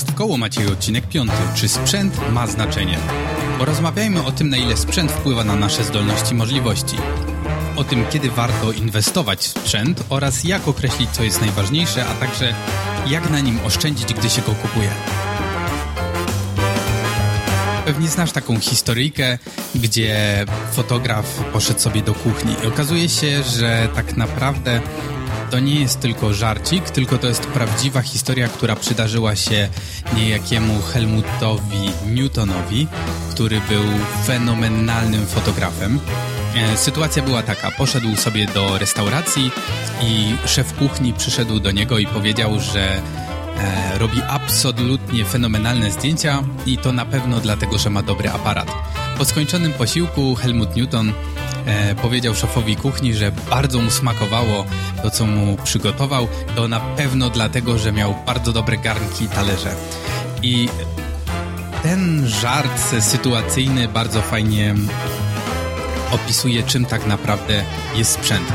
Podcast koło Maciej odcinek 5. Czy sprzęt ma znaczenie? Porozmawiajmy o tym, na ile sprzęt wpływa na nasze zdolności i możliwości. O tym, kiedy warto inwestować w sprzęt oraz jak określić, co jest najważniejsze, a także jak na nim oszczędzić, gdy się go kupuje. Pewnie znasz taką historyjkę, gdzie fotograf poszedł sobie do kuchni i okazuje się, że tak naprawdę to nie jest tylko żarcik, tylko to jest prawdziwa historia, która przydarzyła się niejakiemu Helmutowi Newtonowi, który był fenomenalnym fotografem. E, sytuacja była taka, poszedł sobie do restauracji i szef kuchni przyszedł do niego i powiedział, że e, robi absolutnie fenomenalne zdjęcia i to na pewno dlatego, że ma dobry aparat. Po skończonym posiłku Helmut Newton e, powiedział szefowi kuchni, że bardzo mu smakowało to, co mu przygotował. To na pewno dlatego, że miał bardzo dobre garnki i talerze. I ten żart sytuacyjny bardzo fajnie opisuje, czym tak naprawdę jest sprzęt.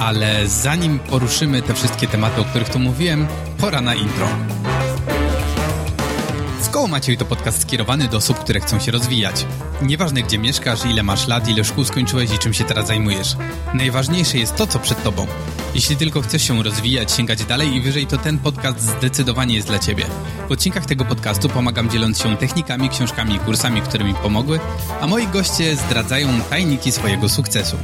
Ale zanim poruszymy te wszystkie tematy, o których tu mówiłem, pora na intro. Koło Maciej to podcast skierowany do osób, które chcą się rozwijać. Nieważne gdzie mieszkasz, ile masz lat, ile szkół skończyłeś i czym się teraz zajmujesz. Najważniejsze jest to, co przed tobą. Jeśli tylko chcesz się rozwijać, sięgać dalej i wyżej, to ten podcast zdecydowanie jest dla ciebie. W odcinkach tego podcastu pomagam dzieląc się technikami, książkami i kursami, które mi pomogły, a moi goście zdradzają tajniki swojego sukcesu.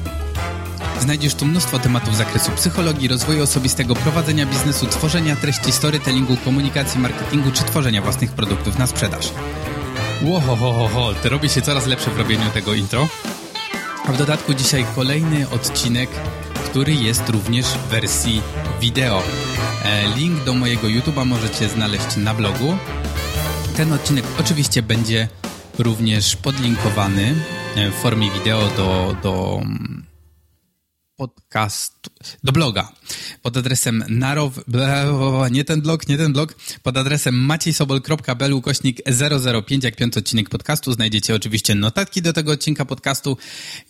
Znajdziesz tu mnóstwo tematów z zakresu psychologii, rozwoju osobistego, prowadzenia biznesu, tworzenia treści, storytellingu, komunikacji, marketingu czy tworzenia własnych produktów na sprzedaż. Łohohoho, to robi się coraz lepsze w robieniu tego intro. A w dodatku dzisiaj kolejny odcinek, który jest również w wersji wideo. E, link do mojego YouTube'a możecie znaleźć na blogu. Ten odcinek oczywiście będzie również podlinkowany e, w formie wideo do, do podcastu, do bloga pod adresem narow, nie ten blog, nie ten blog, pod adresem maciejsobol.bel ukośnik 005, jak piąty odcinek podcastu. Znajdziecie oczywiście notatki do tego odcinka podcastu,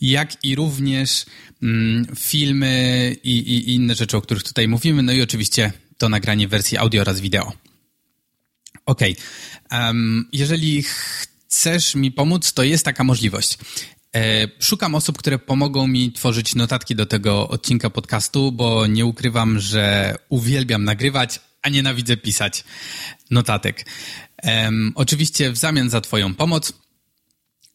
jak i również mm, filmy i, i, inne rzeczy, o których tutaj mówimy, no i oczywiście to nagranie w wersji audio oraz wideo. Ok. Um, jeżeli chcesz mi pomóc, to jest taka możliwość. E, szukam osób, które pomogą mi tworzyć notatki do tego odcinka podcastu, bo nie ukrywam, że uwielbiam nagrywać, a nienawidzę pisać notatek. Oczywiście w zamian za Twoją pomoc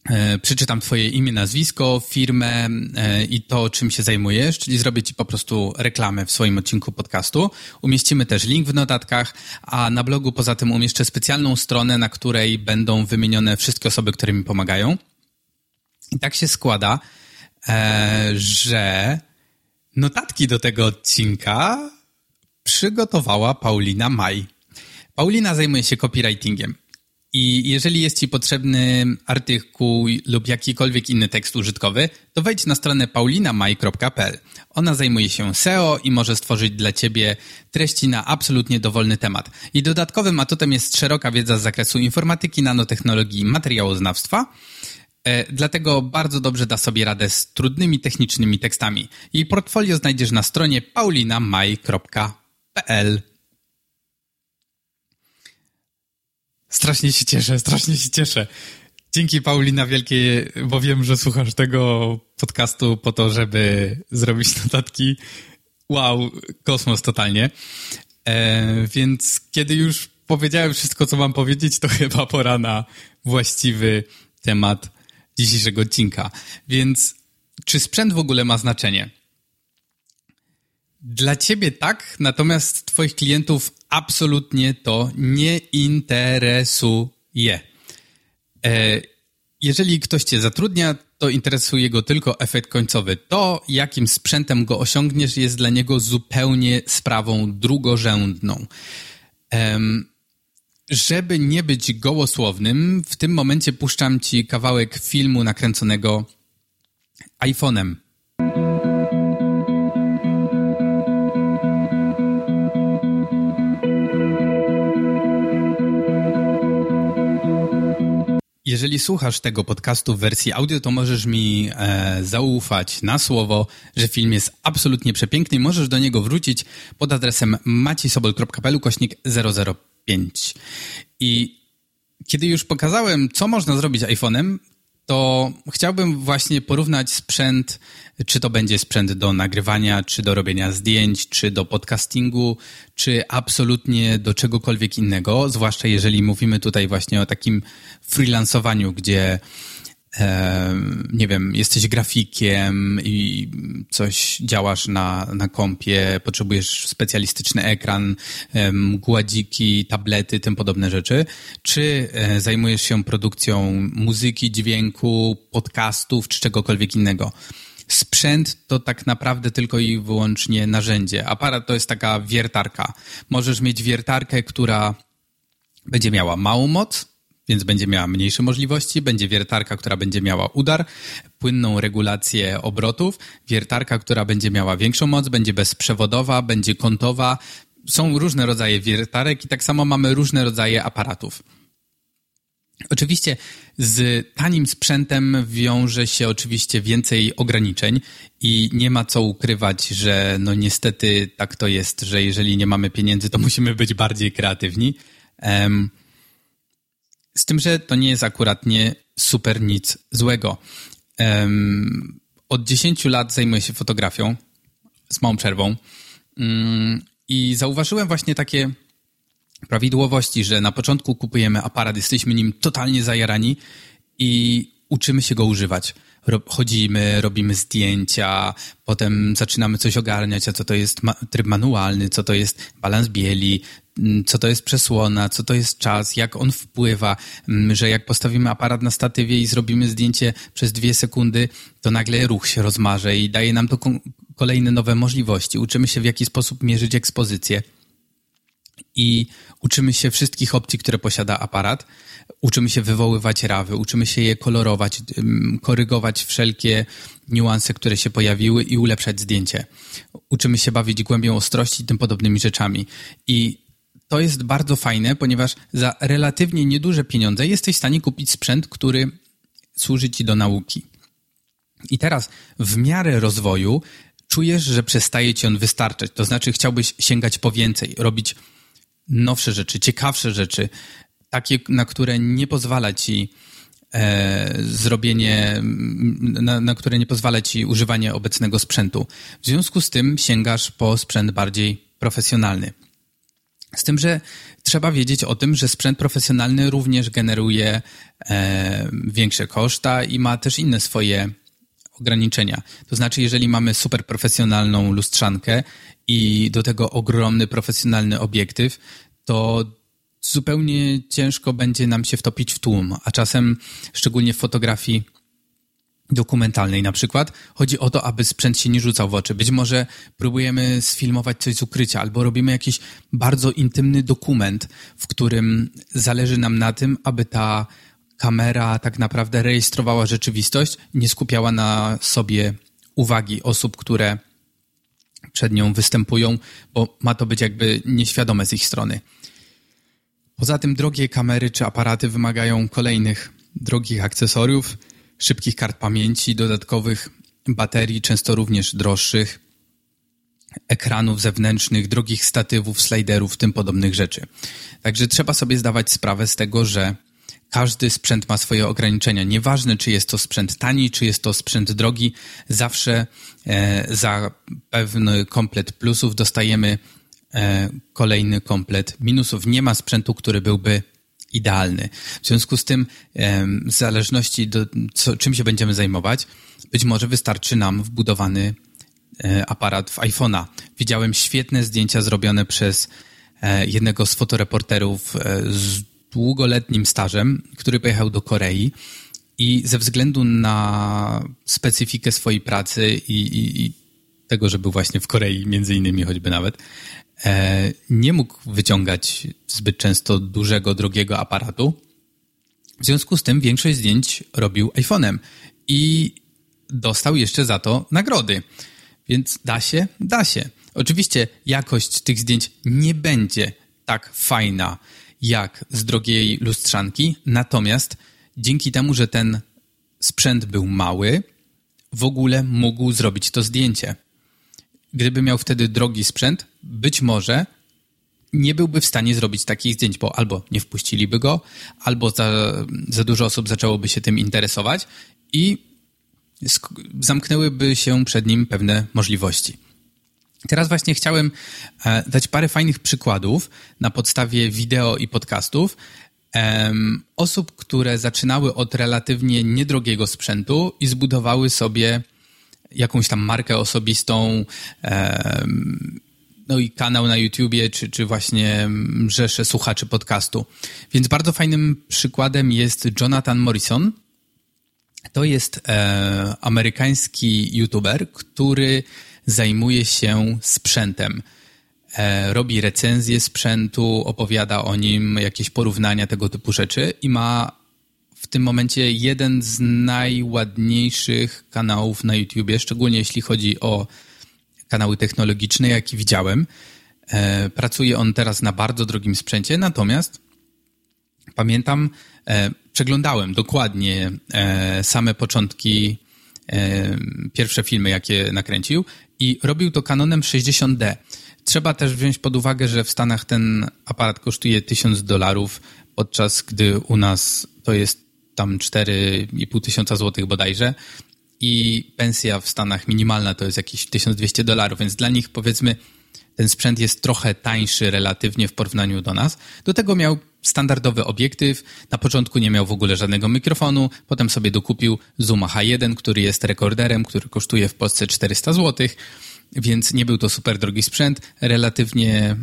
e, przeczytam Twoje imię, nazwisko, firmę e, i to, czym się zajmujesz, czyli zrobię Ci po prostu reklamę w swoim odcinku podcastu. Umieścimy też link w notatkach, a na blogu poza tym umieszczę specjalną stronę, na której będą wymienione wszystkie osoby, które mi pomagają. I tak się składa, e, że notatki do tego odcinka przygotowała Paulina Maj. Paulina zajmuje się copywritingiem. I jeżeli jest Ci potrzebny artykuł lub jakikolwiek inny tekst użytkowy, to wejdź na stronę paulinamaj.pl. Ona zajmuje się SEO i może stworzyć dla Ciebie treści na absolutnie dowolny temat. I dodatkowym atutem jest szeroka wiedza z zakresu informatyki, nanotechnologii i materiałoznawstwa. E, dlatego bardzo dobrze da sobie radę z trudnymi technicznymi tekstami. Jej portfolio znajdziesz na stronie paulinamaj.pl. Strasznie się cieszę, strasznie się cieszę. Dzięki Paulina wielkie, bo wiem, że słuchasz tego podcastu po to, żeby zrobić notatki. Wow, kosmos totalnie. E, więc kiedy już powiedziałem wszystko, co mam powiedzieć, to chyba pora na właściwy temat dzisiejszego odcinka. Więc czy sprzęt w ogóle ma znaczenie? Dla ciebie tak, natomiast twoich klientów absolutnie to nie interesuje. E, jeżeli ktoś cię zatrudnia, to interesuje go tylko efekt końcowy. To, jakim sprzętem go osiągniesz, jest dla niego zupełnie sprawą drugorzędną. Żeby nie być gołosłownym, w tym momencie puszczam ci kawałek filmu nakręconego iPhone'em. Jeżeli słuchasz tego podcastu w wersji audio, to możesz mi e, zaufać na słowo, że film jest absolutnie przepiękny i możesz do niego wrócić pod adresem macisobol.pl kośnik 00 5. I kiedy już pokazałem, co można zrobić iPhone'em, to chciałbym właśnie porównać sprzęt, czy to będzie sprzęt do nagrywania, czy do robienia zdjęć, czy do podcastingu, czy absolutnie do czegokolwiek innego, zwłaszcza jeżeli mówimy tutaj właśnie o takim freelansowaniu, gdzie nie wiem, jesteś grafikiem i coś działasz na, na kompie, potrzebujesz specjalistyczny ekran, gładziki, tablety, tym podobne rzeczy, czy e, zajmujesz się produkcją muzyki, dźwięku, podcastów, czy czegokolwiek innego. Sprzęt to tak naprawdę tylko i wyłącznie narzędzie. Aparat to jest taka wiertarka. Możesz mieć wiertarkę, która będzie miała małą moc, więc będzie miała mniejsze możliwości, będzie wiertarka, która będzie miała udar, płynną regulację obrotów, wiertarka, która będzie miała większą moc, będzie bezprzewodowa, będzie kątowa. Są różne rodzaje wiertarek i tak samo mamy różne rodzaje aparatów. Oczywiście z tanim sprzętem wiąże się oczywiście więcej ograniczeń i nie ma co ukrywać, że no niestety tak to jest, że jeżeli nie mamy pieniędzy, to musimy być bardziej kreatywni. Um, z tym, że to nie jest akurat nie super nic złego. Um, od 10 lat zajmuję się fotografią z małą przerwą um, i zauważyłem właśnie takie prawidłowości, że na początku kupujemy aparat, jesteśmy nim totalnie zajarani i uczymy się go używać. Chodzimy, robimy zdjęcia, potem zaczynamy coś ogarniać, a co to jest tryb manualny, co to jest balans bieli, co to jest przesłona, co to jest czas, jak on wpływa, mm, że jak postawimy aparat na statywie i zrobimy zdjęcie przez dwie sekundy, to nagle ruch się rozmarze i daje nam to kolejne nowe możliwości. Uczymy się w jaki sposób mierzyć ekspozycję i uczymy się wszystkich opcji, które posiada aparat. Uczymy się wywoływać rawy, uczymy się je kolorować, korygować wszelkie niuanse, które się pojawiły i ulepszać zdjęcie. Uczymy się bawić głębią ostrości i tym podobnymi rzeczami. I to jest bardzo fajne, ponieważ za relatywnie nieduże pieniądze jesteś w stanie kupić sprzęt, który służy ci do nauki. I teraz w miarę rozwoju czujesz, że przestaje ci on wystarczać. To znaczy, chciałbyś sięgać po więcej, robić nowsze rzeczy, ciekawsze rzeczy, takie, na które nie pozwala ci e, zrobienie, na, na które nie pozwala ci używanie obecnego sprzętu. W związku z tym sięgasz po sprzęt bardziej profesjonalny. Z tym, że trzeba wiedzieć o tym, że sprzęt profesjonalny również generuje e, większe koszta i ma też inne swoje ograniczenia. To znaczy, jeżeli mamy super profesjonalną lustrzankę i do tego ogromny profesjonalny obiektyw, to zupełnie ciężko będzie nam się wtopić w tłum, a czasem, szczególnie w fotografii, dokumentalnej na przykład, chodzi o to, aby sprzęt się nie rzucał w oczy. Być może próbujemy sfilmować coś z ukrycia, albo robimy jakiś bardzo intymny dokument, w którym zależy nam na tym, aby ta kamera tak naprawdę rejestrowała rzeczywistość, nie skupiała na sobie uwagi osób, które przed nią występują, bo ma to być jakby nieświadome z ich strony. Poza tym drogie kamery czy aparaty wymagają kolejnych drogich akcesoriów, szybkich kart pamięci, dodatkowych baterii, często również droższych, ekranów zewnętrznych, drogich statywów, sliderów, tym podobnych rzeczy. Także trzeba sobie zdawać sprawę z tego, że każdy sprzęt ma swoje ograniczenia. Nieważne, czy jest to sprzęt tani, czy jest to sprzęt drogi, zawsze e, za pewny komplet plusów dostajemy e, kolejny komplet minusów. Nie ma sprzętu, który byłby idealny. W związku z tym, w zależności do co, czym się będziemy zajmować, być może wystarczy nam wbudowany e, aparat w iPhone'a. Widziałem świetne zdjęcia zrobione przez e, jednego z fotoreporterów e, z długoletnim stażem, który pojechał do Korei i ze względu na specyfikę swojej pracy i, i, i tego, że był właśnie w Korei, między innymi choćby nawet, nie mógł wyciągać zbyt często dużego, drogiego aparatu. W związku z tym większość zdjęć robił iPhone'em i dostał jeszcze za to nagrody. Więc da się? Da się. Oczywiście jakość tych zdjęć nie będzie tak fajna jak z drogiej lustrzanki, natomiast dzięki temu, że ten sprzęt był mały, w ogóle mógł zrobić to zdjęcie. Gdyby miał wtedy drogi sprzęt, być może nie byłby w stanie zrobić takich zdjęć, bo albo nie wpuściliby go, albo za, za dużo osób zaczęłoby się tym interesować i zamknęłyby się przed nim pewne możliwości. Teraz właśnie chciałem e, dać parę fajnych przykładów na podstawie wideo i podcastów osób, które zaczynały od relatywnie niedrogiego sprzętu i zbudowały sobie jakąś tam markę osobistą, no i kanał na YouTubie, czy, czy właśnie rzesze słuchaczy podcastu. Więc bardzo fajnym przykładem jest Jonathan Morrison. To jest e, amerykański YouTuber, który zajmuje się sprzętem. E, robi recenzję sprzętu, opowiada o nim, jakieś porównania tego typu rzeczy i ma w tym momencie jeden z najładniejszych kanałów na YouTubie, szczególnie jeśli chodzi o kanały technologiczne, jaki widziałem. E, pracuje on teraz na bardzo drogim sprzęcie, natomiast pamiętam, e, przeglądałem dokładnie same początki, pierwsze filmy, jakie nakręcił i robił to Canonem 60D. Trzeba też wziąć pod uwagę, że w Stanach ten aparat kosztuje 1000 dolarów, podczas gdy u nas to jest tam 4,5 tysiąca złotych bodajże i pensja w Stanach minimalna to jest jakieś 1200 dolarów, więc dla nich powiedzmy ten sprzęt jest trochę tańszy relatywnie w porównaniu do nas. Do tego miał standardowy obiektyw, na początku nie miał w ogóle żadnego mikrofonu, potem sobie dokupił Zoom H1, który jest rekorderem, który kosztuje w Polsce 400 złotych więc nie był to super drogi sprzęt. Relatywnie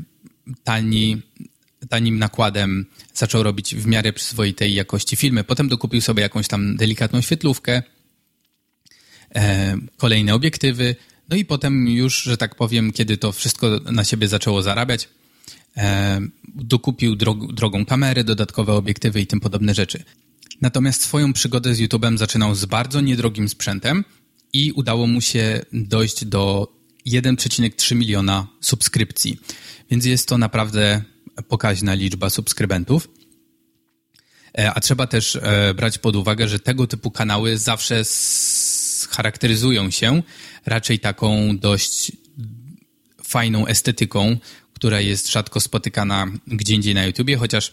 tani, tanim nakładem zaczął robić w miarę przyzwoitej jakości filmy. Potem dokupił sobie jakąś tam delikatną świetlówkę, e, kolejne obiektywy, no i potem już, że tak powiem, kiedy to wszystko na siebie zaczęło zarabiać, e, dokupił drog drogą kamerę, dodatkowe obiektywy i tym podobne rzeczy. Natomiast swoją przygodę z YouTube'em zaczynał z bardzo niedrogim sprzętem i udało mu się dojść do 1,3 miliona subskrypcji. Więc jest to naprawdę pokaźna liczba subskrybentów. E, a trzeba też e, brać pod uwagę, że tego typu kanały zawsze charakteryzują się raczej taką dość fajną estetyką, która jest rzadko spotykana gdzie indziej na YouTubie, chociaż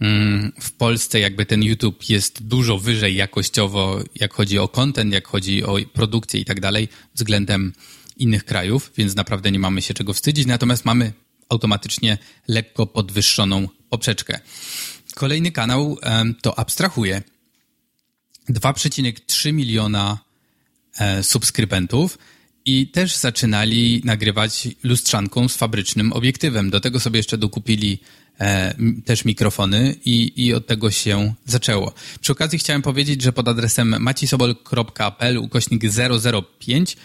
mm, w Polsce jakby ten YouTube jest dużo wyżej jakościowo, jak chodzi o content, jak chodzi o produkcję i tak dalej, względem innych krajów, więc naprawdę nie mamy się czego wstydzić, natomiast mamy automatycznie lekko podwyższoną poprzeczkę. Kolejny kanał to abstrahuje. 2,3 miliona e, subskrybentów i też zaczynali nagrywać lustrzanką z fabrycznym obiektywem. Do tego sobie jeszcze dokupili e, też mikrofony i, i od tego się zaczęło. Przy okazji chciałem powiedzieć, że pod adresem macisobol.pl ukośnik 005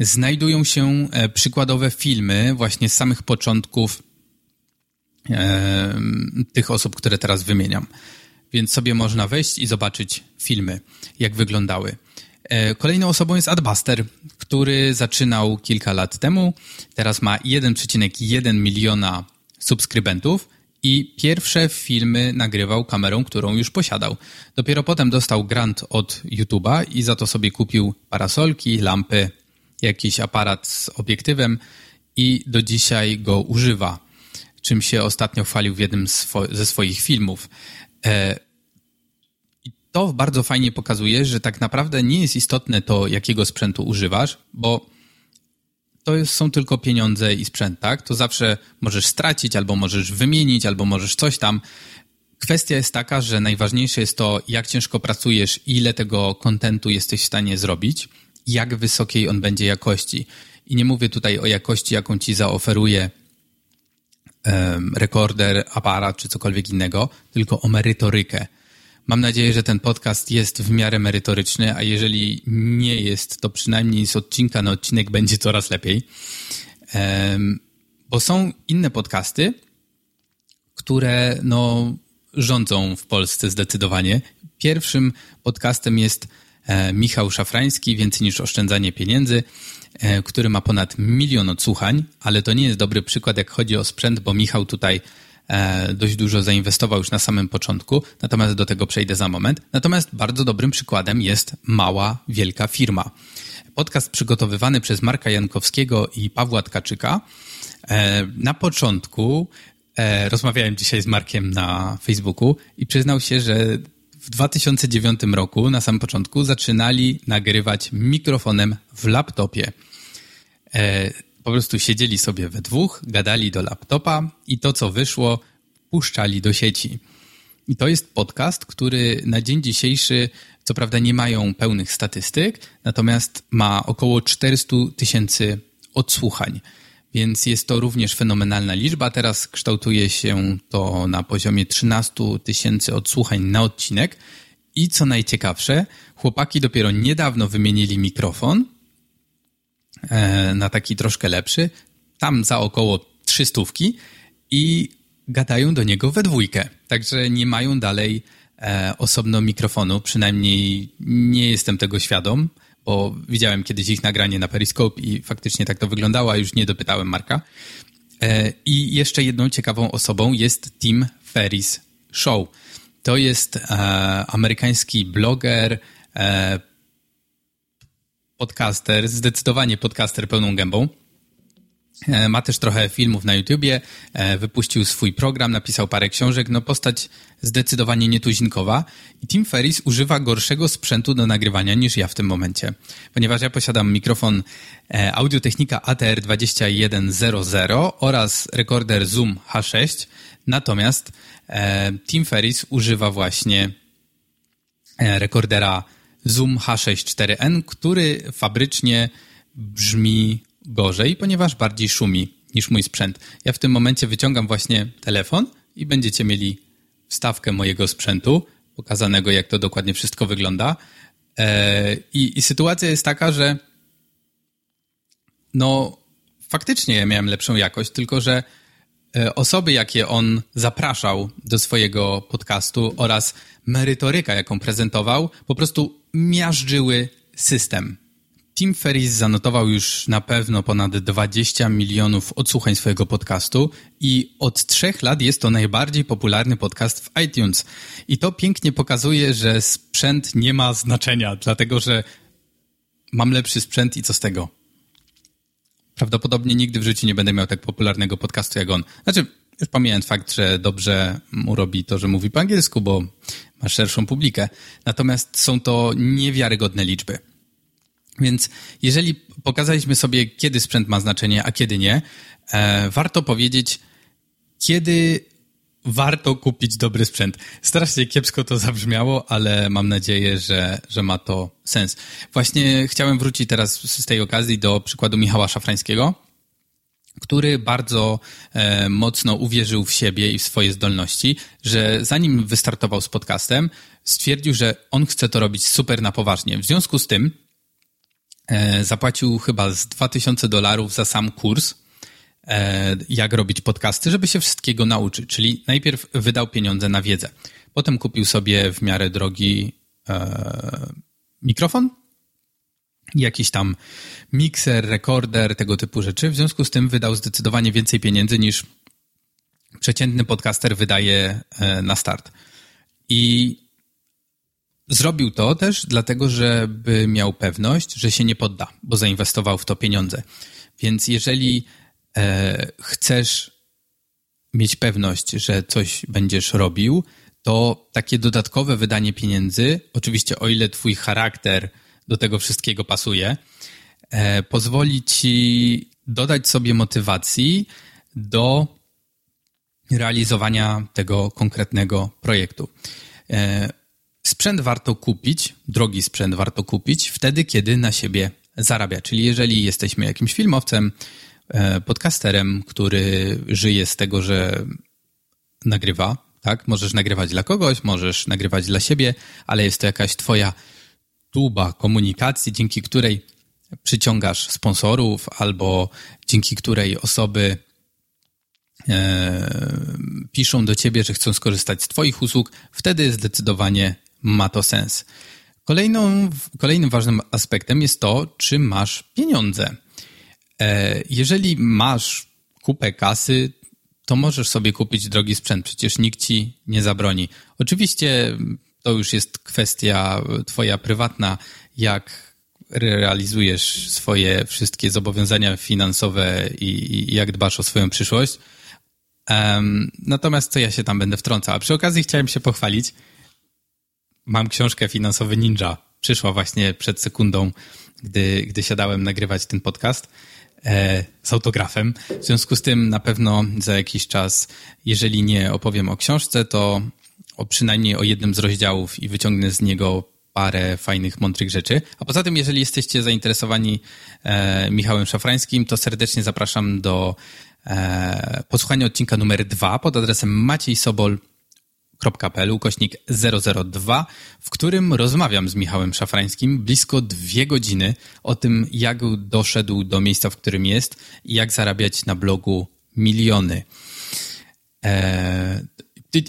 znajdują się e, przykładowe filmy właśnie z samych początków e, tych osób, które teraz wymieniam. Więc sobie można wejść i zobaczyć filmy, jak wyglądały. E, kolejną osobą jest Adbuster, który zaczynał kilka lat temu. Teraz ma 1,1 miliona subskrybentów i pierwsze filmy nagrywał kamerą, którą już posiadał. Dopiero potem dostał grant od YouTube'a i za to sobie kupił parasolki, lampy, jakiś aparat z obiektywem i do dzisiaj go używa, czym się ostatnio chwalił w jednym ze swoich filmów. E, I to bardzo fajnie pokazuje, że tak naprawdę nie jest istotne to, jakiego sprzętu używasz, bo to są tylko pieniądze i sprzęt, tak? To zawsze możesz stracić, albo możesz wymienić, albo możesz coś tam. Kwestia jest taka, że najważniejsze jest to, jak ciężko pracujesz, ile tego kontentu jesteś w stanie zrobić – jak wysokiej on będzie jakości. I nie mówię tutaj o jakości, jaką ci zaoferuje um, rekorder, aparat czy cokolwiek innego, tylko o merytorykę. Mam nadzieję, że ten podcast jest w miarę merytoryczny, a jeżeli nie jest, to przynajmniej z odcinka na odcinek będzie coraz lepiej. Um, bo są inne podcasty, które no, rządzą w Polsce zdecydowanie. Pierwszym podcastem jest Michał Szafrański, Więcej niż oszczędzanie pieniędzy, e, który ma ponad milion odsłuchań, ale to nie jest dobry przykład, jak chodzi o sprzęt, bo Michał tutaj e, dość dużo zainwestował już na samym początku, natomiast do tego przejdę za moment. Natomiast bardzo dobrym przykładem jest mała, wielka firma. podcast przygotowywany przez Marka Jankowskiego i Pawła Tkaczyka. E, na początku e, rozmawiałem dzisiaj z Markiem na Facebooku i przyznał się, że w 2009 roku, na samym początku, zaczynali nagrywać mikrofonem w laptopie. E, po prostu siedzieli sobie we dwóch, gadali do laptopa i to, co wyszło, puszczali do sieci. I to jest podcast, który na dzień dzisiejszy, co prawda nie mają pełnych statystyk, natomiast ma około 400 tysięcy odsłuchań. Więc jest to również fenomenalna liczba. Teraz kształtuje się to na poziomie 13 tysięcy odsłuchań na odcinek. I co najciekawsze, chłopaki dopiero niedawno wymienili mikrofon e, na taki troszkę lepszy, tam za około 300 i gadają do niego we dwójkę. Także nie mają dalej e, osobno mikrofonu, przynajmniej nie jestem tego świadom, bo widziałem kiedyś ich nagranie na Periscope i faktycznie tak to wyglądało, a już nie dopytałem Marka. E, I jeszcze jedną ciekawą osobą jest Tim Ferris Show. To jest e, amerykański bloger, e, podcaster, zdecydowanie podcaster pełną gębą. E, ma też trochę filmów na YouTubie, e, wypuścił swój program, napisał parę książek, no postać zdecydowanie nietuzinkowa i Tim Ferris używa gorszego sprzętu do nagrywania niż ja w tym momencie, ponieważ ja posiadam mikrofon e, Audiotechnika ATR2100 oraz rekorder Zoom H6, natomiast Tim Ferris używa właśnie rekordera Zoom H6 4N, który fabrycznie brzmi gorzej, ponieważ bardziej szumi niż mój sprzęt. Ja w tym momencie wyciągam właśnie telefon i będziecie mieli wstawkę mojego sprzętu, pokazanego jak to dokładnie wszystko wygląda. E, I, i sytuacja jest taka, że no faktycznie ja miałem lepszą jakość, tylko że e, osoby, jakie on zapraszał do swojego podcastu oraz merytoryka, jaką prezentował, po prostu miażdżyły system. Tim Ferris zanotował już na pewno ponad 20 milionów odsłuchań swojego podcastu i od trzech lat jest to najbardziej popularny podcast w iTunes. I to pięknie pokazuje, że sprzęt nie ma znaczenia, dlatego że mam lepszy sprzęt i co z tego? Prawdopodobnie nigdy w życiu nie będę miał tak popularnego podcastu jak on. Znaczy, już pomijając fakt, że dobrze mu robi to, że mówi po angielsku, bo ma szerszą publikę. Natomiast są to niewiarygodne liczby. Więc jeżeli pokazaliśmy sobie, kiedy sprzęt ma znaczenie, a kiedy nie, e, warto powiedzieć, kiedy warto kupić dobry sprzęt. Strasznie kiepsko to zabrzmiało, ale mam nadzieję, że, że ma to sens. Właśnie chciałem wrócić teraz z tej okazji do przykładu Michała Szafrańskiego, który bardzo e, mocno uwierzył w siebie i w swoje zdolności, że zanim wystartował z podcastem, stwierdził, że on chce to robić super na poważnie. W związku z tym zapłacił chyba z 2000 dolarów za sam kurs, e, jak robić podcasty, żeby się wszystkiego nauczyć. Czyli najpierw wydał pieniądze na wiedzę. Potem kupił sobie w miarę drogi e, mikrofon, jakiś tam mikser, rekorder, tego typu rzeczy. W związku z tym wydał zdecydowanie więcej pieniędzy niż przeciętny podcaster wydaje na start. I Zrobił to też dlatego, żeby miał pewność, że się nie podda, bo zainwestował w to pieniądze. Więc jeżeli e, chcesz mieć pewność, że coś będziesz robił, to takie dodatkowe wydanie pieniędzy, oczywiście o ile twój charakter do tego wszystkiego pasuje, e, pozwoli ci dodać sobie motywacji do realizowania tego konkretnego projektu. E, Sprzęt warto kupić, drogi sprzęt warto kupić wtedy, kiedy na siebie zarabia. Czyli jeżeli jesteśmy jakimś filmowcem, e, podcasterem, który żyje z tego, że nagrywa, tak? Możesz nagrywać dla kogoś, możesz nagrywać dla siebie, ale jest to jakaś twoja tuba komunikacji, dzięki której przyciągasz sponsorów albo dzięki której osoby e, piszą do ciebie, że chcą skorzystać z twoich usług, wtedy zdecydowanie ma to sens. Kolejną, kolejnym ważnym aspektem jest to, czy masz pieniądze. E, jeżeli masz kupę kasy, to możesz sobie kupić drogi sprzęt, przecież nikt ci nie zabroni. Oczywiście to już jest kwestia twoja prywatna, jak realizujesz swoje wszystkie zobowiązania finansowe i, i jak dbasz o swoją przyszłość. Um, natomiast co ja się tam będę wtrącał? A przy okazji chciałem się pochwalić. Mam książkę Finansowy Ninja. Przyszła właśnie przed sekundą, gdy, gdy siadałem nagrywać ten podcast e, z autografem. W związku z tym na pewno za jakiś czas, jeżeli nie opowiem o książce, to o przynajmniej o jednym z rozdziałów i wyciągnę z niego parę fajnych, mądrych rzeczy. A poza tym, jeżeli jesteście zainteresowani e, Michałem Szafrańskim, to serdecznie zapraszam do e, posłuchania odcinka numer dwa pod adresem maciejsobol.pl ukośnik 002, w którym rozmawiam z Michałem Szafrańskim blisko dwie godziny o tym, jak doszedł do miejsca, w którym jest i jak zarabiać na blogu miliony. E,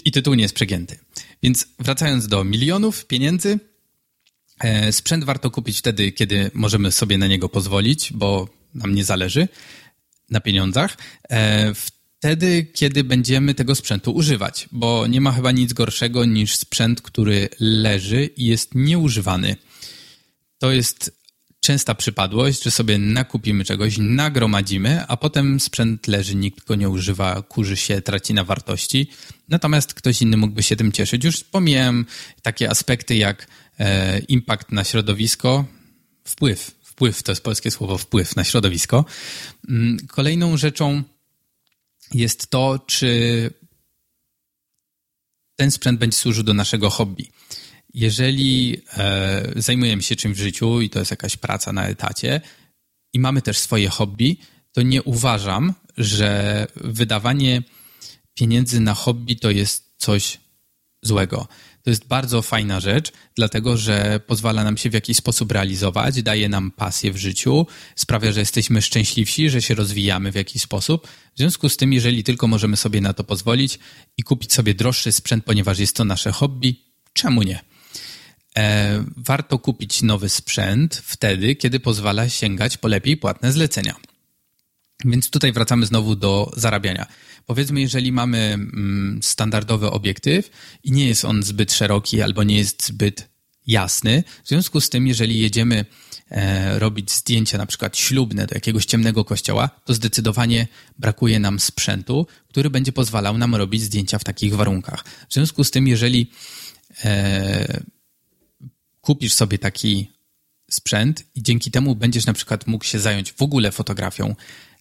I tytuł nie jest przegięty. Więc wracając do milionów pieniędzy, E, sprzęt warto kupić wtedy, kiedy możemy sobie na niego pozwolić, bo nam nie zależy na pieniądzach. E, wtedy, kiedy będziemy tego sprzętu używać, bo nie ma chyba nic gorszego niż sprzęt, który leży i jest nieużywany. To jest częsta przypadłość, że sobie nakupimy czegoś, nagromadzimy, a potem sprzęt leży, nikt go nie używa, kurzy się, traci na wartości. Natomiast ktoś inny mógłby się tym cieszyć. Już pomijam takie aspekty jak e, impact na środowisko, wpływ, wpływ to jest polskie słowo wpływ na środowisko. Mm, kolejną rzeczą jest to, czy ten sprzęt będzie służył do naszego hobby jeżeli e, zajmujemy się czymś w życiu i to jest jakaś praca na etacie i mamy też swoje hobby, to nie uważam, że wydawanie pieniędzy na hobby to jest coś złego. To jest bardzo fajna rzecz, dlatego że pozwala nam się w jakiś sposób realizować, daje nam pasję w życiu, sprawia, że jesteśmy szczęśliwsi, że się rozwijamy w jakiś sposób. W związku z tym, jeżeli tylko możemy sobie na to pozwolić i kupić sobie droższy sprzęt, ponieważ jest to nasze hobby, czemu nie? E, warto kupić nowy sprzęt wtedy, kiedy pozwala sięgać po lepiej płatne zlecenia. Więc tutaj wracamy znowu do zarabiania. Powiedzmy, jeżeli mamy mm, standardowy obiektyw i nie jest on zbyt szeroki albo nie jest zbyt jasny, w związku z tym, jeżeli jedziemy e, robić zdjęcia na przykład ślubne do jakiegoś ciemnego kościoła, to zdecydowanie brakuje nam sprzętu, który będzie pozwalał nam robić zdjęcia w takich warunkach. W związku z tym, jeżeli e, kupisz sobie taki sprzęt i dzięki temu będziesz na przykład mógł się zająć w ogóle fotografią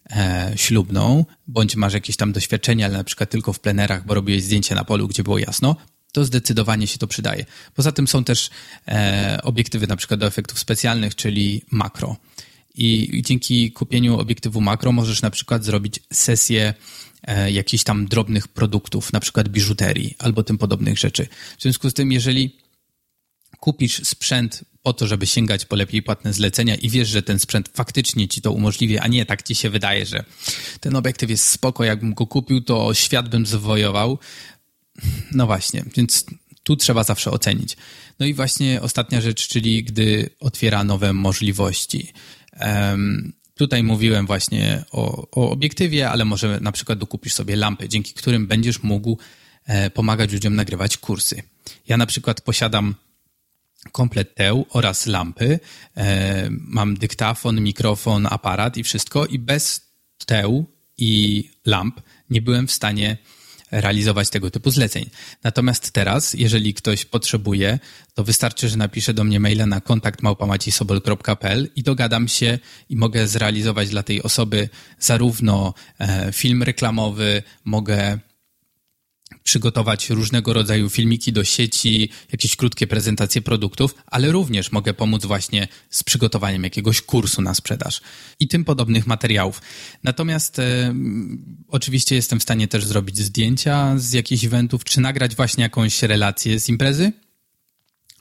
e, ślubną, bądź masz jakieś tam doświadczenia, ale na przykład tylko w plenerach, bo robiłeś zdjęcie na polu, gdzie było jasno, to zdecydowanie się to przydaje. Poza tym są też e, obiektywy na przykład do efektów specjalnych, czyli makro. I, dzięki kupieniu obiektywu makro możesz na przykład zrobić sesję e, jakichś tam drobnych produktów, na przykład biżuterii albo tym podobnych rzeczy. W związku z tym, jeżeli kupisz sprzęt po to, żeby sięgać po lepiej płatne zlecenia i wiesz, że ten sprzęt faktycznie ci to umożliwi, a nie tak ci się wydaje, że ten obiektyw jest spoko, jakbym go kupił, to świat bym zwojował. No właśnie, więc tu trzeba zawsze ocenić. No i właśnie ostatnia rzecz, czyli gdy otwiera nowe możliwości. Um, tutaj mówiłem właśnie o, o obiektywie, ale może na przykład dokupisz sobie lampy, dzięki którym będziesz mógł e, pomagać ludziom nagrywać kursy. Ja na przykład posiadam komplet teł oraz lampy. E, mam dyktafon, mikrofon, aparat i wszystko i bez teł i lamp nie byłem w stanie realizować tego typu zleceń. Natomiast teraz, jeżeli ktoś potrzebuje, to wystarczy, że napisze do mnie maila na kontakt małpamacisobol.pl i dogadam się i mogę zrealizować dla tej osoby zarówno e, film reklamowy, mogę przygotować różnego rodzaju filmiki do sieci, jakieś krótkie prezentacje produktów, ale również mogę pomóc właśnie z przygotowaniem jakiegoś kursu na sprzedaż i tym podobnych materiałów. Natomiast e, oczywiście jestem w stanie też zrobić zdjęcia z jakichś eventów, czy nagrać właśnie jakąś relację z imprezy,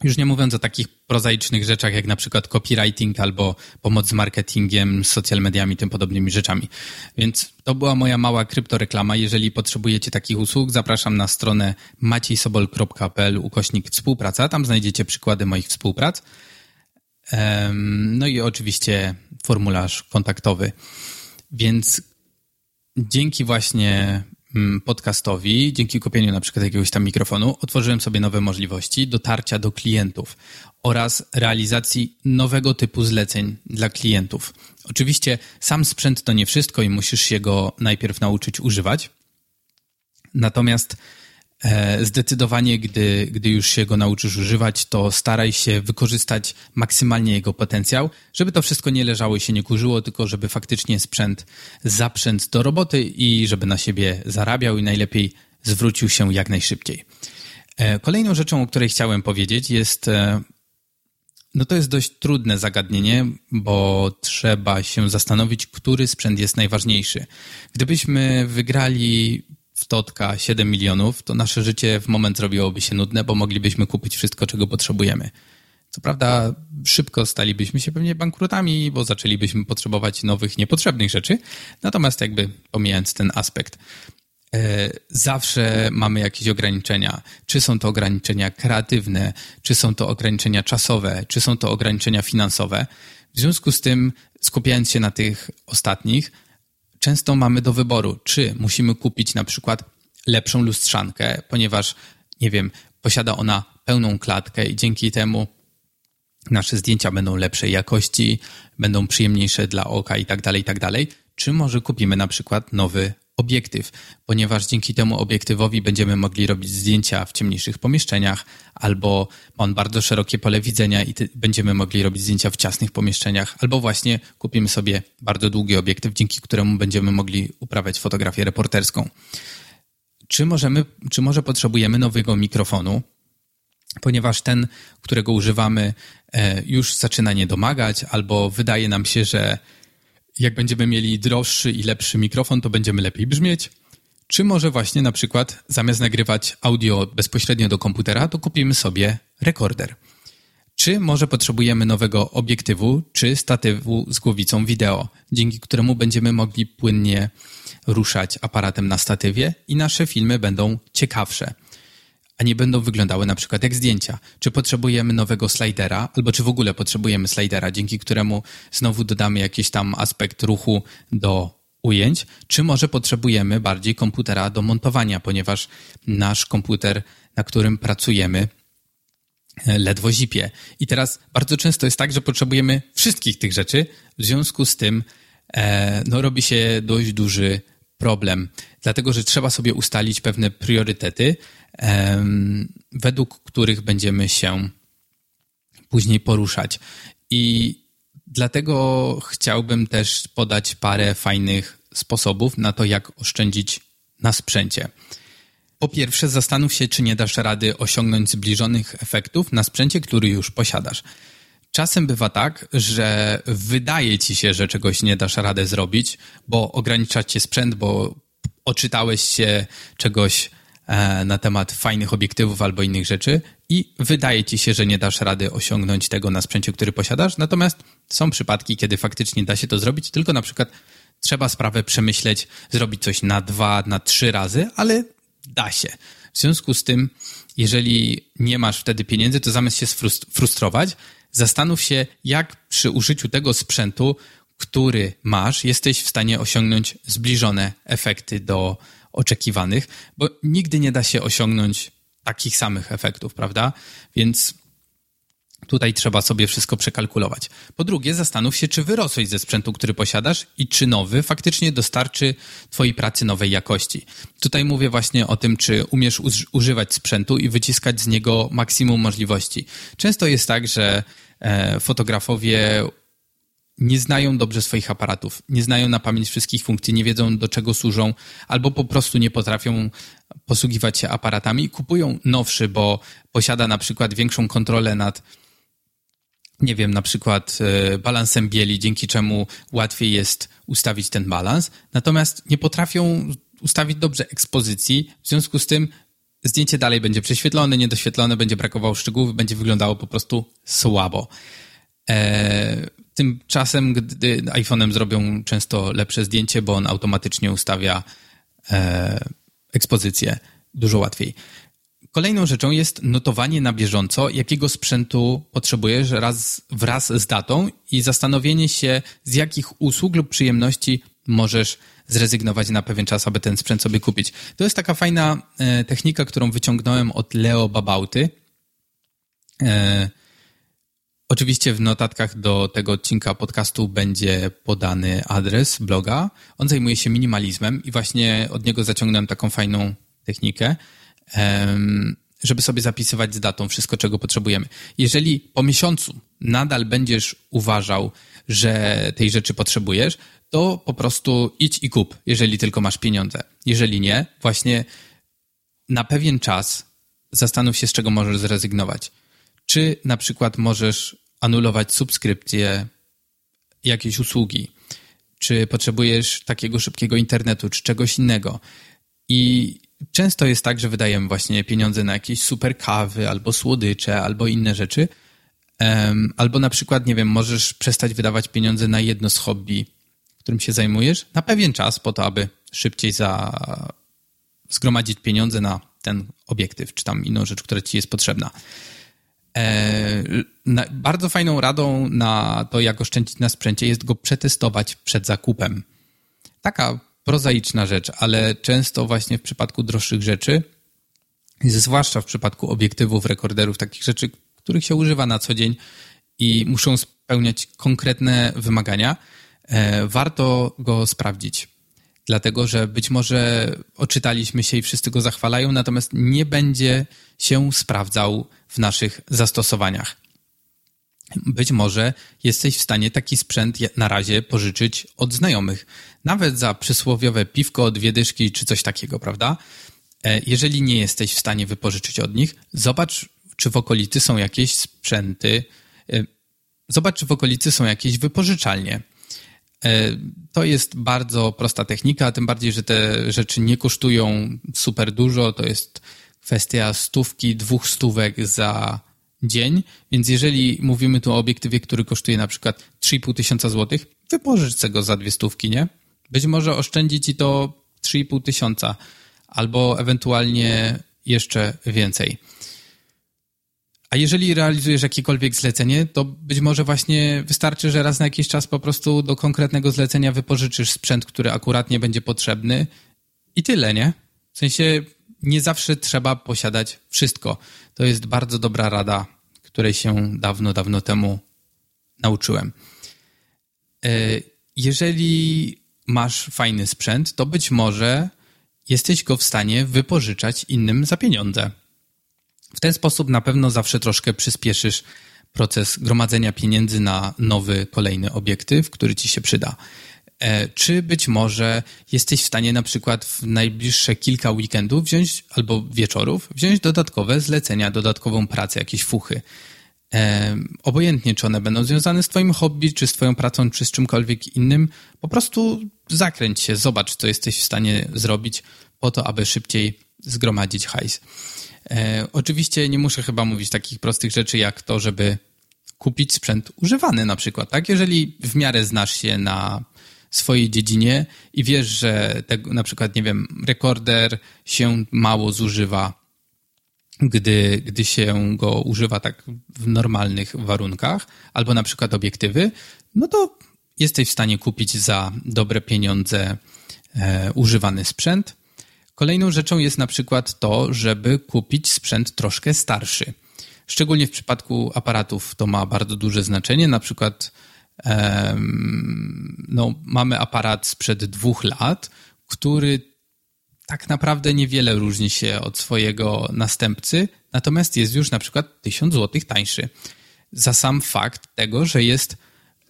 już nie mówiąc o takich prozaicznych rzeczach, jak na przykład copywriting albo pomoc z marketingiem, social mediami, tym podobnymi rzeczami. Więc to była moja mała kryptoreklama. Jeżeli potrzebujecie takich usług, zapraszam na stronę maciejsobol.pl ukośnik współpraca. Tam znajdziecie przykłady moich współprac. No i oczywiście formularz kontaktowy. Więc dzięki właśnie podcastowi, dzięki kupieniu na przykład jakiegoś tam mikrofonu, otworzyłem sobie nowe możliwości dotarcia do klientów oraz realizacji nowego typu zleceń dla klientów. Oczywiście sam sprzęt to nie wszystko i musisz się go najpierw nauczyć używać. Natomiast zdecydowanie, gdy, gdy już się go nauczysz używać, to staraj się wykorzystać maksymalnie jego potencjał, żeby to wszystko nie leżało i się nie kurzyło, tylko żeby faktycznie sprzęt zaprzęt do roboty i żeby na siebie zarabiał i najlepiej zwrócił się jak najszybciej. E, kolejną rzeczą, o której chciałem powiedzieć, jest e, no to jest dość trudne zagadnienie, bo trzeba się zastanowić, który sprzęt jest najważniejszy. Gdybyśmy wygrali w Totka 7 milionów, to nasze życie w moment zrobiłoby się nudne, bo moglibyśmy kupić wszystko, czego potrzebujemy. Co prawda, szybko stalibyśmy się pewnie bankrutami, bo zaczęlibyśmy potrzebować nowych, niepotrzebnych rzeczy. Natomiast, jakby pomijając ten aspekt, e, zawsze mamy jakieś ograniczenia. Czy są to ograniczenia kreatywne, czy są to ograniczenia czasowe, czy są to ograniczenia finansowe. W związku z tym, skupiając się na tych ostatnich, często mamy do wyboru, czy musimy kupić na przykład lepszą lustrzankę, ponieważ, nie wiem, posiada ona pełną klatkę i dzięki temu nasze zdjęcia będą lepszej jakości, będą przyjemniejsze dla oka i tak dalej, i tak dalej. Czy może kupimy na przykład nowy obiektyw, ponieważ dzięki temu obiektywowi będziemy mogli robić zdjęcia w ciemniejszych pomieszczeniach, albo ma on bardzo szerokie pole widzenia i będziemy mogli robić zdjęcia w ciasnych pomieszczeniach, albo właśnie kupimy sobie bardzo długi obiektyw, dzięki któremu będziemy mogli uprawiać fotografię reporterską. Czy, możemy, czy może potrzebujemy nowego mikrofonu, ponieważ ten, którego używamy, e, już zaczyna nie domagać, albo wydaje nam się, że jak będziemy mieli droższy i lepszy mikrofon, to będziemy lepiej brzmieć. Czy może właśnie na przykład zamiast nagrywać audio bezpośrednio do komputera, to kupimy sobie rekorder. Czy może potrzebujemy nowego obiektywu czy statywu z głowicą wideo, dzięki któremu będziemy mogli płynnie ruszać aparatem na statywie i nasze filmy będą ciekawsze a nie będą wyglądały na przykład jak zdjęcia. Czy potrzebujemy nowego slidera, albo czy w ogóle potrzebujemy slidera, dzięki któremu znowu dodamy jakiś tam aspekt ruchu do ujęć, czy może potrzebujemy bardziej komputera do montowania, ponieważ nasz komputer, na którym pracujemy, e, ledwo zipie. I teraz bardzo często jest tak, że potrzebujemy wszystkich tych rzeczy, w związku z tym e, no, robi się dość duży problem, dlatego że trzeba sobie ustalić pewne priorytety, według których będziemy się później poruszać. I dlatego chciałbym też podać parę fajnych sposobów na to, jak oszczędzić na sprzęcie. Po pierwsze, zastanów się, czy nie dasz rady osiągnąć zbliżonych efektów na sprzęcie, który już posiadasz. Czasem bywa tak, że wydaje ci się, że czegoś nie dasz radę zrobić, bo ogranicza cię sprzęt, bo oczytałeś się czegoś na temat fajnych obiektywów albo innych rzeczy i wydaje ci się, że nie dasz rady osiągnąć tego na sprzęcie, który posiadasz. Natomiast są przypadki, kiedy faktycznie da się to zrobić, tylko na przykład trzeba sprawę przemyśleć, zrobić coś na dwa, na trzy razy, ale da się. W związku z tym, jeżeli nie masz wtedy pieniędzy, to zamiast się frustrować, zastanów się, jak przy użyciu tego sprzętu, który masz, jesteś w stanie osiągnąć zbliżone efekty do oczekiwanych, bo nigdy nie da się osiągnąć takich samych efektów, prawda? Więc Tutaj trzeba sobie wszystko przekalkulować. Po drugie, zastanów się, czy wyrosłeś ze sprzętu, który posiadasz i czy nowy faktycznie dostarczy Twojej pracy nowej jakości. Tutaj mówię właśnie o tym, czy umiesz używać sprzętu i wyciskać z niego maksimum możliwości. Często jest tak, że e, fotografowie nie znają dobrze swoich aparatów, nie znają na pamięć wszystkich funkcji, nie wiedzą do czego służą, albo po prostu nie potrafią posługiwać się aparatami. Kupują nowszy, bo posiada na przykład większą kontrolę nad, nie wiem, na przykład e, balansem bieli, dzięki czemu łatwiej jest ustawić ten balans, natomiast nie potrafią ustawić dobrze ekspozycji, w związku z tym zdjęcie dalej będzie prześwietlone, niedoświetlone, będzie brakowało szczegółów, będzie wyglądało po prostu słabo. Eee, Tymczasem, gdy iPhone'em zrobią często lepsze zdjęcie, bo on automatycznie ustawia e, ekspozycję dużo łatwiej. Kolejną rzeczą jest notowanie na bieżąco, jakiego sprzętu potrzebujesz raz, wraz z datą i zastanowienie się, z jakich usług lub przyjemności możesz zrezygnować na pewien czas, aby ten sprzęt sobie kupić. To jest taka fajna e, technika, którą wyciągnąłem od Leo Babauty. E, oczywiście w notatkach do tego odcinka podcastu będzie podany adres bloga. On zajmuje się minimalizmem i właśnie od niego zaciągnąłem taką fajną technikę, żeby sobie zapisywać z datą wszystko, czego potrzebujemy. Jeżeli po miesiącu nadal będziesz uważał, że tej rzeczy potrzebujesz, to po prostu idź i kup, jeżeli tylko masz pieniądze. Jeżeli nie, właśnie na pewien czas zastanów się, z czego możesz zrezygnować. Czy na przykład możesz anulować subskrypcję jakiejś usługi, czy potrzebujesz takiego szybkiego internetu, czy czegoś innego. I często jest tak, że wydajemy właśnie pieniądze na jakieś super kawy, albo słodycze, albo inne rzeczy. albo na przykład, nie wiem, możesz przestać wydawać pieniądze na jedno z hobby, którym się zajmujesz, na pewien czas, po to, aby szybciej za... zgromadzić pieniądze na ten obiektyw, czy tam inną rzecz, która ci jest potrzebna. E, na, bardzo fajną radą na to, jak oszczędzić na sprzęcie, jest go przetestować przed zakupem. Taka prozaiczna rzecz, ale często właśnie w przypadku droższych rzeczy, zwłaszcza w przypadku obiektywów, rekorderów, takich rzeczy, których się używa na co dzień i muszą spełniać konkretne wymagania, E, warto go sprawdzić. Dlatego, że być może oczytaliśmy się i wszyscy go zachwalają, natomiast nie będzie się sprawdzał w naszych zastosowaniach. Być może jesteś w stanie taki sprzęt na razie pożyczyć od znajomych, nawet za przysłowiowe piwko, dwie dyszki czy coś takiego, prawda? E, jeżeli nie jesteś w stanie wypożyczyć od nich, zobacz, czy w okolicy są jakieś sprzęty, e, zobacz, czy w okolicy są jakieś wypożyczalnie to jest bardzo prosta technika, tym bardziej, że te rzeczy nie kosztują super dużo. To jest kwestia stówki, dwóch stówek za dzień. Więc jeżeli mówimy tu o obiektywie, który kosztuje na przykład 3,5 tysiąca złotych, wypożycz go za dwie stówki, nie? Być może oszczędzi ci to 3,5 tysiąca albo ewentualnie jeszcze więcej. A jeżeli realizujesz jakiekolwiek zlecenie, to być może właśnie wystarczy, że raz na jakiś czas po prostu do konkretnego zlecenia wypożyczysz sprzęt, który akurat nie będzie potrzebny i tyle, nie? W sensie nie zawsze trzeba posiadać wszystko. To jest bardzo dobra rada, której się dawno, dawno temu nauczyłem. E, jeżeli masz fajny sprzęt, to być może jesteś go w stanie wypożyczać innym za pieniądze. W ten sposób na pewno zawsze troszkę przyspieszysz proces gromadzenia pieniędzy na nowy, kolejny obiektyw, który ci się przyda. E, czy być może jesteś w stanie na przykład w najbliższe kilka weekendów wziąć albo wieczorów wziąć dodatkowe zlecenia, dodatkową pracę, jakieś fuchy. E, obojętnie, czy one będą związane z Twoim hobby, czy z Twoją pracą, czy z czymkolwiek innym, po prostu zakręć się, zobacz, co jesteś w stanie zrobić po to, aby szybciej zgromadzić hajs. E, oczywiście nie muszę chyba mówić takich prostych rzeczy jak to, żeby kupić sprzęt używany na przykład, tak? Jeżeli w miarę znasz się na swojej dziedzinie i wiesz, że te, na przykład, nie wiem, rekorder się mało zużywa, gdy, gdy się go używa tak w normalnych warunkach, albo na przykład obiektywy, no to jesteś w stanie kupić za dobre pieniądze e, używany sprzęt Kolejną rzeczą jest na przykład to, żeby kupić sprzęt troszkę starszy. Szczególnie w przypadku aparatów to ma bardzo duże znaczenie. Na przykład no, mamy aparat sprzed dwóch lat, który tak naprawdę niewiele różni się od swojego następcy, natomiast jest już na przykład 1000 zł tańszy. Za sam fakt tego, że jest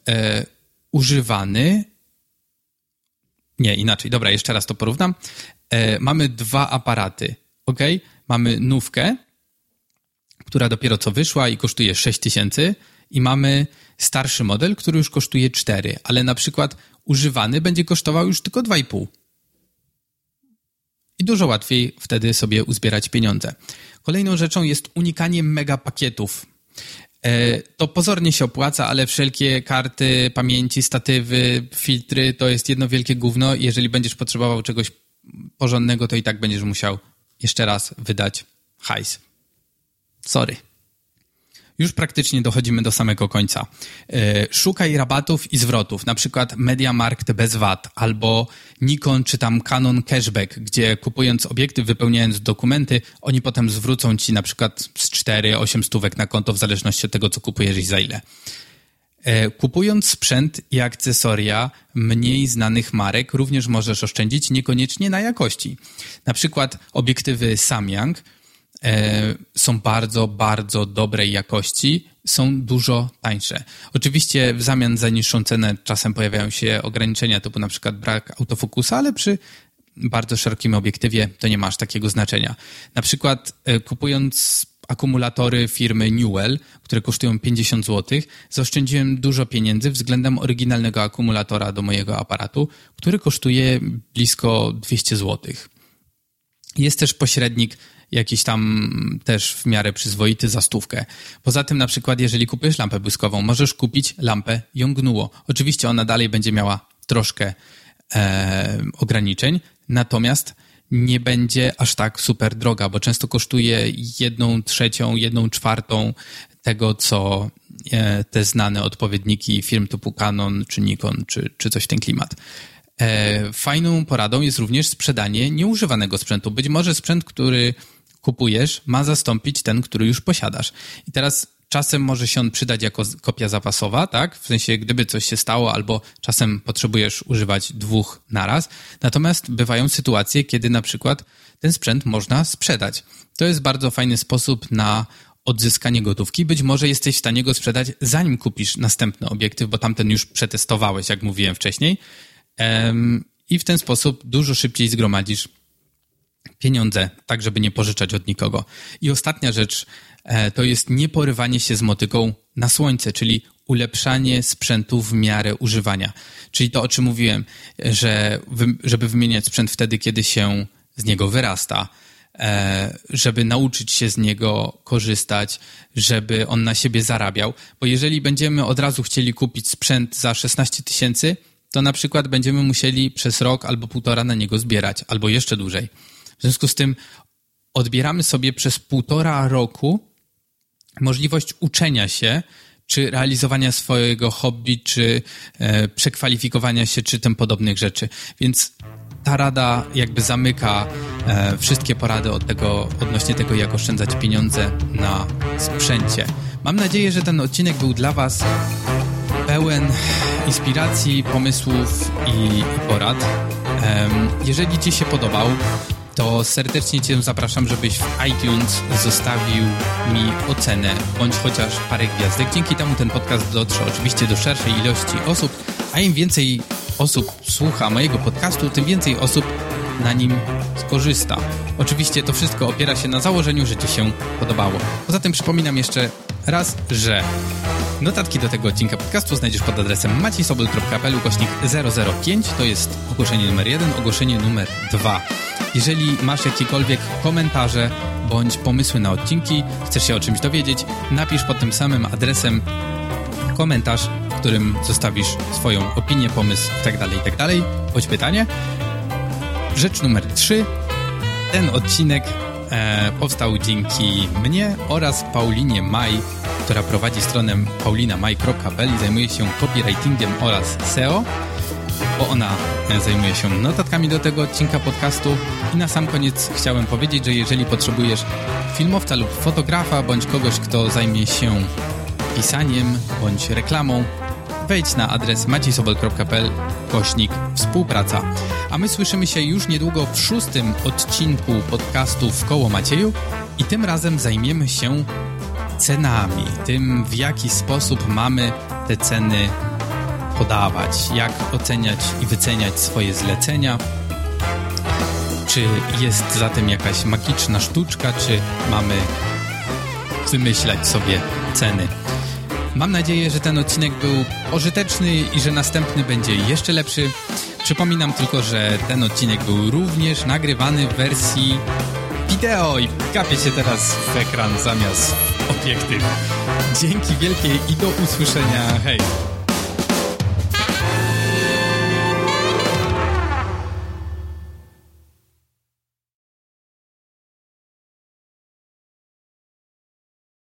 e, używany. Nie, inaczej, dobra, jeszcze raz to porównam e, mamy dwa aparaty, ok? Mamy nówkę, która dopiero co wyszła i kosztuje 6 tysięcy i mamy starszy model, który już kosztuje 4, ale na przykład używany będzie kosztował już tylko 2,5. I dużo łatwiej wtedy sobie uzbierać pieniądze. Kolejną rzeczą jest unikanie mega pakietów. E, to pozornie się opłaca, ale wszelkie karty, pamięci, statywy, filtry to jest jedno wielkie gówno. Jeżeli będziesz potrzebował czegoś porządnego, to i tak będziesz musiał jeszcze raz wydać hajs. Sorry. już praktycznie dochodzimy do samego końca. E, szukaj rabatów i zwrotów, na przykład MediaMarkt bez VAT albo Nikon czy tam Canon Cashback, gdzie kupując obiektyw, wypełniając dokumenty, oni potem zwrócą ci na przykład z 4-8 stówek na konto w zależności od tego, co kupujesz i za ile. E, kupując sprzęt i akcesoria mniej znanych marek, również możesz oszczędzić niekoniecznie na jakości. Na przykład obiektywy Samyang E, są bardzo, bardzo dobrej jakości, są dużo tańsze. Oczywiście w zamian za niższą cenę czasem pojawiają się ograniczenia typu na przykład brak autofokusa, ale przy bardzo szerokim obiektywie to nie masz takiego znaczenia. Na przykład e, kupując akumulatory firmy Newell, które kosztują 50 zł, zaoszczędziłem dużo pieniędzy względem oryginalnego akumulatora do mojego aparatu, który kosztuje blisko 200 zł. Jest też pośrednik jakiś tam też w miarę przyzwoity za stówkę. Poza tym na przykład jeżeli kupujesz lampę błyskową, możesz kupić lampę Yongnuo. Oczywiście ona dalej będzie miała troszkę e, ograniczeń, natomiast nie będzie aż tak super droga, bo często kosztuje jedną trzecią, jedną czwartą tego, co e, te znane odpowiedniki firm typu Canon, czy Nikon, czy, czy coś w ten klimat. E, fajną poradą jest również sprzedanie nieużywanego sprzętu. Być może sprzęt, który kupujesz, ma zastąpić ten, który już posiadasz. I teraz czasem może się on przydać jako kopia zapasowa, tak? W sensie, gdyby coś się stało, albo czasem potrzebujesz używać dwóch naraz. Natomiast bywają sytuacje, kiedy na przykład ten sprzęt można sprzedać. To jest bardzo fajny sposób na odzyskanie gotówki. Być może jesteś w stanie go sprzedać, zanim kupisz następny obiektyw, bo tamten już przetestowałeś, jak mówiłem wcześniej. I w ten sposób dużo szybciej zgromadzisz pieniądze, tak żeby nie pożyczać od nikogo. I ostatnia rzecz to jest nieporywanie się z motyką na słońce, czyli ulepszanie sprzętu w miarę używania. Czyli to, o czym mówiłem, że żeby wymieniać sprzęt wtedy, kiedy się z niego wyrasta, e, żeby nauczyć się z niego korzystać, żeby on na siebie zarabiał. Bo jeżeli będziemy od razu chcieli kupić sprzęt za 16 tysięcy, to na przykład będziemy musieli przez rok albo półtora na niego zbierać, albo jeszcze dłużej. W związku z tym odbieramy sobie przez półtora roku możliwość uczenia się, czy realizowania swojego hobby, czy e, przekwalifikowania się, czy tym podobnych rzeczy. Więc ta rada jakby zamyka e, wszystkie porady od tego, odnośnie tego, jak oszczędzać pieniądze na sprzęcie. Mam nadzieję, że ten odcinek był dla Was pełen inspiracji, pomysłów i, porad. Jeżeli Ci się podobał, to serdecznie Cię zapraszam, żebyś w iTunes zostawił mi ocenę, bądź chociaż parę gwiazdek. Dzięki temu ten podcast dotrze oczywiście do szerszej ilości osób, a im więcej osób słucha mojego podcastu, tym więcej osób na nim skorzysta. Oczywiście to wszystko opiera się na założeniu, że Ci się podobało. Poza tym przypominam jeszcze raz, że notatki do tego odcinka podcastu znajdziesz pod adresem maciejsobel.pl kośnik 005. To jest ogłoszenie numer 1, ogłoszenie numer 2. Jeżeli masz jakiekolwiek komentarze bądź pomysły na odcinki, chcesz się o czymś dowiedzieć, napisz pod tym samym adresem komentarz, w którym zostawisz swoją opinię, pomysł itd., tak itd., tak bądź pytanie. Rzecz numer 3. Ten odcinek e, powstał dzięki mnie oraz Paulinie Maj, która prowadzi stronę paulinamaj.pl i zajmuje się copywritingiem oraz SEO bo ona zajmuje się notatkami do tego odcinka podcastu. I na sam koniec chciałem powiedzieć, że jeżeli potrzebujesz filmowca lub fotografa, bądź kogoś, kto zajmie się pisaniem bądź reklamą, wejdź na adres maciejsobel.pl kośnik współpraca. A my słyszymy się już niedługo w szóstym odcinku podcastu w koło Macieju i tym razem zajmiemy się cenami, tym w jaki sposób mamy te ceny podawać, jak oceniać i wyceniać swoje zlecenia. Czy jest za tym jakaś magiczna sztuczka, czy mamy wymyślać sobie ceny. Mam nadzieję, że ten odcinek był pożyteczny i że następny będzie jeszcze lepszy. Przypominam tylko, że ten odcinek był również nagrywany w wersji wideo i kapie się teraz w ekran zamiast obiektyw. Dzięki wielkie i do usłyszenia. Hej!